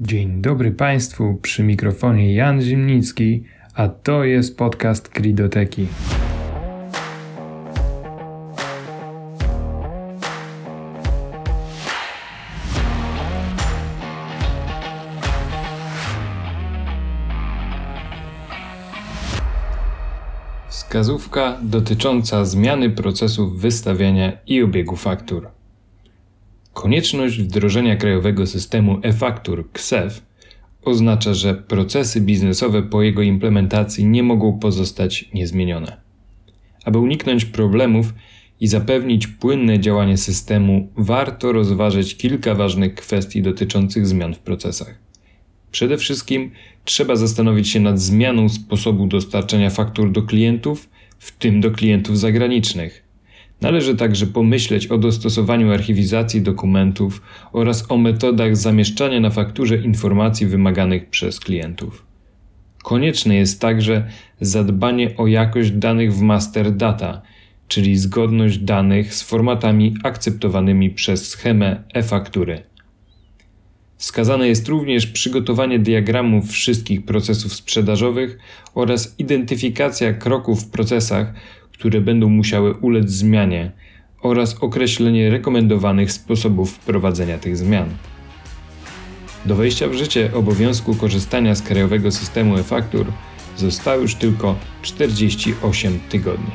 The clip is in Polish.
Dzień dobry Państwu, przy mikrofonie Jan Zimnicki, a to jest podcast Kridoteki. Wskazówka dotycząca zmiany procesów wystawiania i obiegu faktur. Konieczność wdrożenia krajowego systemu e-faktur KSEF oznacza, że procesy biznesowe po jego implementacji nie mogą pozostać niezmienione. Aby uniknąć problemów i zapewnić płynne działanie systemu, warto rozważyć kilka ważnych kwestii dotyczących zmian w procesach. Przede wszystkim trzeba zastanowić się nad zmianą sposobu dostarczania faktur do klientów, w tym do klientów zagranicznych. Należy także pomyśleć o dostosowaniu archiwizacji dokumentów oraz o metodach zamieszczania na fakturze informacji wymaganych przez klientów. Konieczne jest także zadbanie o jakość danych w master data, czyli zgodność danych z formatami akceptowanymi przez schemę e-faktury. Wskazane jest również przygotowanie diagramów wszystkich procesów sprzedażowych oraz identyfikacja kroków w procesach, które będą musiały ulec zmianie oraz określenie rekomendowanych sposobów wprowadzenia tych zmian. Do wejścia w życie obowiązku korzystania z krajowego systemu e-faktur zostało już tylko 48 tygodni.